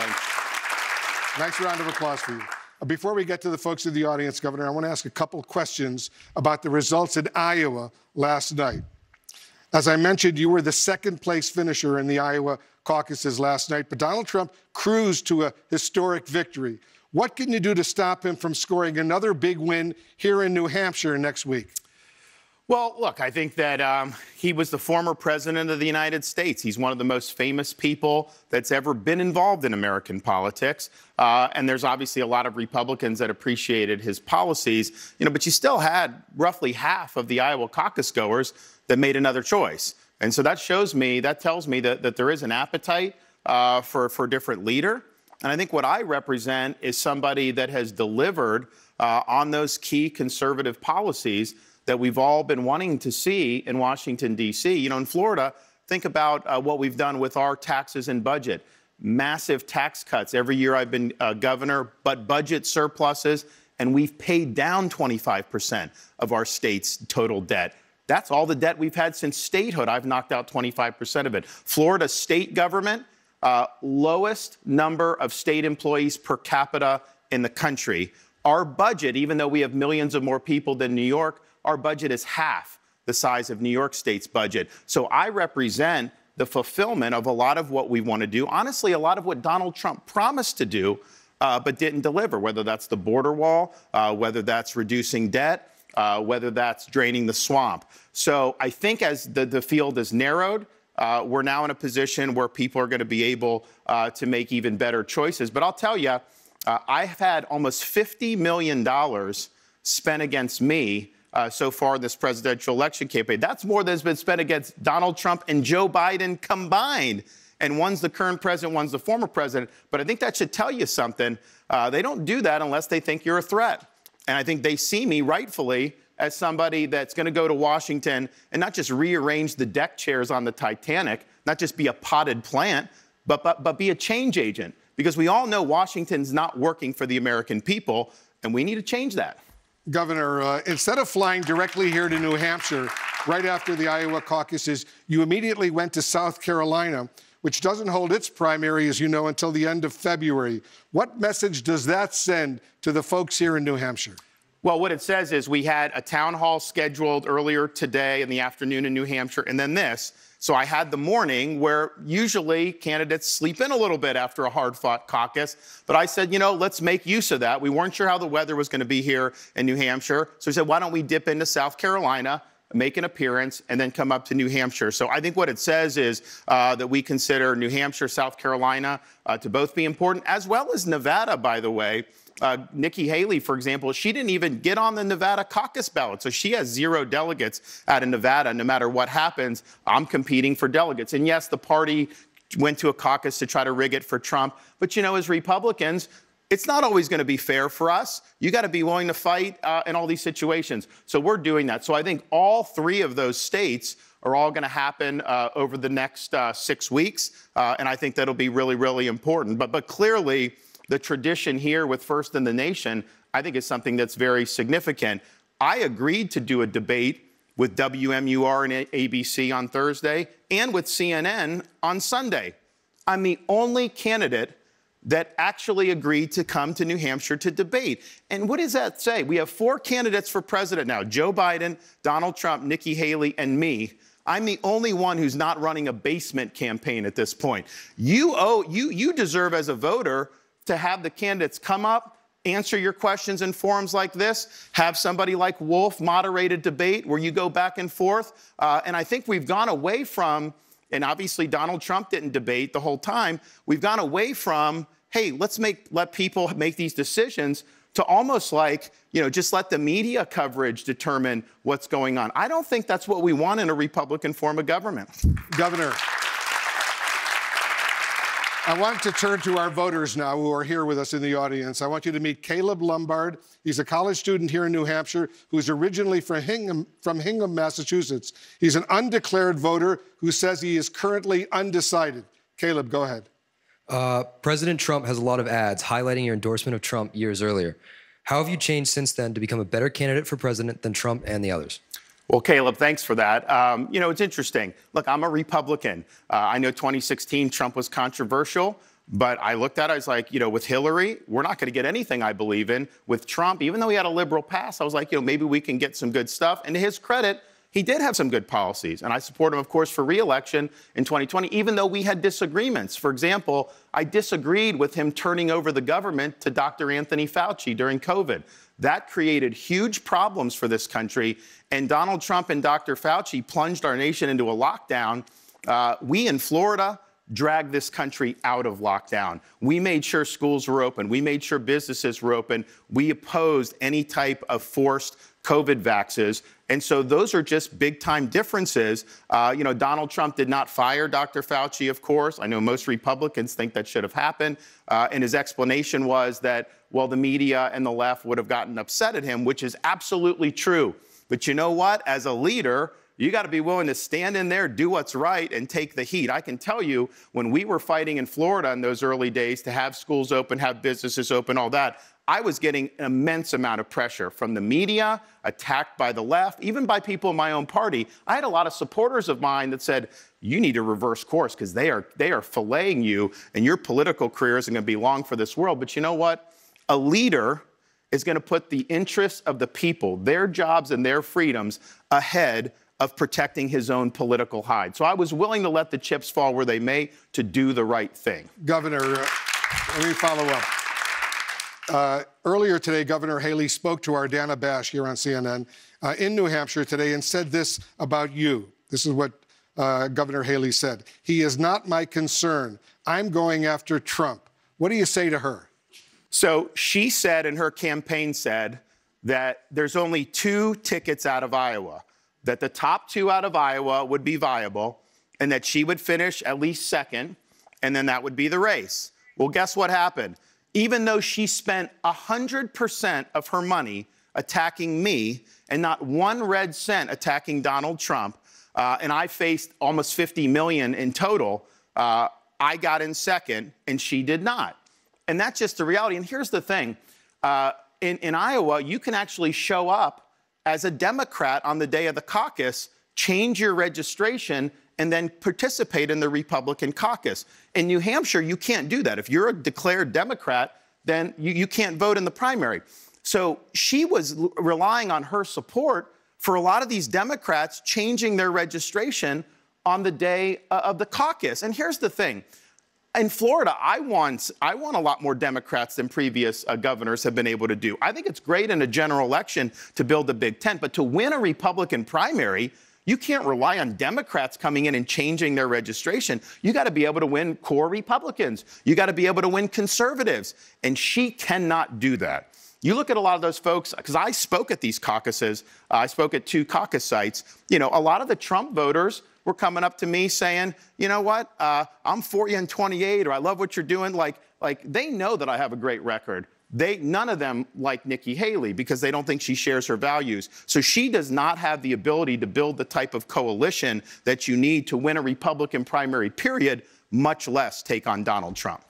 Thanks. Nice round of applause for you. Uh, before we get to the folks in the audience, Governor, I want to ask a couple questions about the results in Iowa last night. As I mentioned, you were the second place finisher in the Iowa caucuses last night, but Donald Trump cruised to a historic victory. What can you do to stop him from scoring another big win here in New Hampshire next week? Well, look, I think that um, he was the former president of the United States. He's one of the most famous people that's ever been involved in American politics. Uh, and there's obviously a lot of Republicans that appreciated his policies, you know, but you still had roughly half of the Iowa caucus goers that made another choice. And so that shows me, that tells me that, that there is an appetite uh, for, for a different leader. And I think what I represent is somebody that has delivered uh, on those key conservative policies that we've all been wanting to see in Washington, D.C. You know, in Florida, think about uh, what we've done with our taxes and budget. Massive tax cuts. Every year I've been uh, governor, but budget surpluses, and we've paid down 25% of our state's total debt. That's all the debt we've had since statehood. I've knocked out 25% of it. Florida state government, uh, lowest number of state employees per capita in the country. Our budget, even though we have millions of more people than New York, our budget is half the size of New York State's budget. So I represent the fulfillment of a lot of what we want to do. Honestly, a lot of what Donald Trump promised to do, uh, but didn't deliver, whether that's the border wall, uh, whether that's reducing debt, uh, whether that's draining the swamp. So I think as the, the field is narrowed, uh, we're now in a position where people are going to be able uh, to make even better choices. But I'll tell you, uh, I've had almost $50 million spent against me uh, so far in this presidential election campaign. That's more than has been spent against Donald Trump and Joe Biden combined. And one's the current president, one's the former president. But I think that should tell you something. Uh, they don't do that unless they think you're a threat. And I think they see me rightfully as somebody that's going to go to Washington and not just rearrange the deck chairs on the Titanic, not just be a potted plant, but, but, but be a change agent. Because we all know Washington's not working for the American people, and we need to change that. Governor, uh, instead of flying directly here to New Hampshire right after the Iowa caucuses, you immediately went to South Carolina, which doesn't hold its primary, as you know, until the end of February. What message does that send to the folks here in New Hampshire? Well, what it says is we had a town hall scheduled earlier today in the afternoon in New Hampshire, and then this. So I had the morning where usually candidates sleep in a little bit after a hard fought caucus. But I said, you know, let's make use of that. We weren't sure how the weather was going to be here in New Hampshire. So we said, why don't we dip into South Carolina? Make an appearance, and then come up to New Hampshire. So I think what it says is uh, that we consider New Hampshire, South Carolina uh, to both be important, as well as Nevada, by the way. Uh, Nikki Haley, for example, she didn't even get on the Nevada caucus ballot. So she has zero delegates out of Nevada. No matter what happens, I'm competing for delegates. And yes, the party went to a caucus to try to rig it for Trump. But you know, as Republicans, it's not always going to be fair for us. You got to be willing to fight uh, in all these situations. So we're doing that. So I think all three of those states are all going to happen uh, over the next uh, six weeks, uh, and I think that'll be really, really important. But but clearly the tradition here with First in the Nation, I think is something that's very significant. I agreed to do a debate with WMUR and ABC on Thursday and with CNN on Sunday. I'm the only candidate that actually agreed to come to New Hampshire to debate. And what does that say? We have four candidates for president now Joe Biden, Donald Trump, Nikki Haley, and me. I'm the only one who's not running a basement campaign at this point. You owe you you deserve as a voter to have the candidates come up, answer your questions in forums like this, have somebody like Wolf moderate a debate where you go back and forth. Uh, and I think we've gone away from, and obviously Donald Trump didn't debate the whole time, we've gone away from, hey, let's make let people make these decisions to almost like, you know, just let the media coverage determine what's going on. I don't think that's what we want in a Republican form of government. Governor. I want to turn to our voters now who are here with us in the audience. I want you to meet Caleb Lombard. He's a college student here in New Hampshire who's originally from Hingham, from Hingham, Massachusetts. He's an undeclared voter who says he is currently undecided. Caleb, go ahead. Uh, President Trump has a lot of ads highlighting your endorsement of Trump years earlier. How have you changed since then to become a better candidate for president than Trump and the others? Well, Caleb, thanks for that. Um, you know, it's interesting. Look, I'm a Republican. Uh, I know 2016 Trump was controversial, But I looked at it, I was like, you know, with Hillary, we're not going to get anything I believe in. With Trump, even though he had a liberal past, I was like, you know, maybe we can get some good stuff. And to his credit, he did have some good policies. And I support him, of course, for reelection in 2020, even though we had disagreements. For example, I disagreed with him turning over the government to Dr. Anthony Fauci during COVID. That created huge problems for this country. And Donald Trump and Dr. Fauci plunged our nation into a lockdown. Uh, we in Florida, drag this country out of lockdown. We made sure schools were open. We made sure businesses were open. We opposed any type of forced COVID vaxes. And so those are just big time differences. Uh, you know, Donald Trump did not fire Dr. Fauci, of course. I know most Republicans think that should have happened. Uh, and his explanation was that, well, the media and the left would have gotten upset at him, which is absolutely true. But you know what? As a leader, you got to be willing to stand in there, do what's right, and take the heat. I can tell you, when we were fighting in Florida in those early days to have schools open, have businesses open, all that, I was getting an immense amount of pressure from the media, attacked by the left, even by people in my own party. I had a lot of supporters of mine that said, you need to reverse course because they are, they are filleting you and your political career isn't going to be long for this world. But you know what? A leader is going to put the interests of the people, their jobs and their freedoms ahead of protecting his own political hide. So I was willing to let the chips fall where they may to do the right thing. Governor, uh, let me follow up. Uh, earlier today, Governor Haley spoke to our Dana Bash here on CNN uh, in New Hampshire today and said this about you. This is what uh, Governor Haley said. He is not my concern. I'm going after Trump. What do you say to her? So she said, and her campaign said, that there's only two tickets out of Iowa that the top two out of Iowa would be viable and that she would finish at least second, and then that would be the race. Well, guess what happened? Even though she spent 100% of her money attacking me and not one red cent attacking Donald Trump, uh, and I faced almost 50 million in total, uh, I got in second and she did not. And that's just the reality. And here's the thing uh, in, in Iowa, you can actually show up as a Democrat on the day of the caucus, change your registration and then participate in the Republican caucus. In New Hampshire, you can't do that. If you're a declared Democrat, then you, you can't vote in the primary. So she was relying on her support for a lot of these Democrats changing their registration on the day uh, of the caucus. And here's the thing in Florida, I want, I want a lot more Democrats than previous uh, governors have been able to do. I think it's great in a general election to build a big tent, but to win a Republican primary, you can't rely on Democrats coming in and changing their registration. You got to be able to win core Republicans. You got to be able to win conservatives. And she cannot do that. You look at a lot of those folks, because I spoke at these caucuses, uh, I spoke at two caucus sites. You know, a lot of the Trump voters were coming up to me saying, you know what, uh, I'm 40 and 28, or I love what you're doing. Like, like they know that I have a great record. They, none of them like Nikki Haley because they don't think she shares her values. So she does not have the ability to build the type of coalition that you need to win a Republican primary, period, much less take on Donald Trump.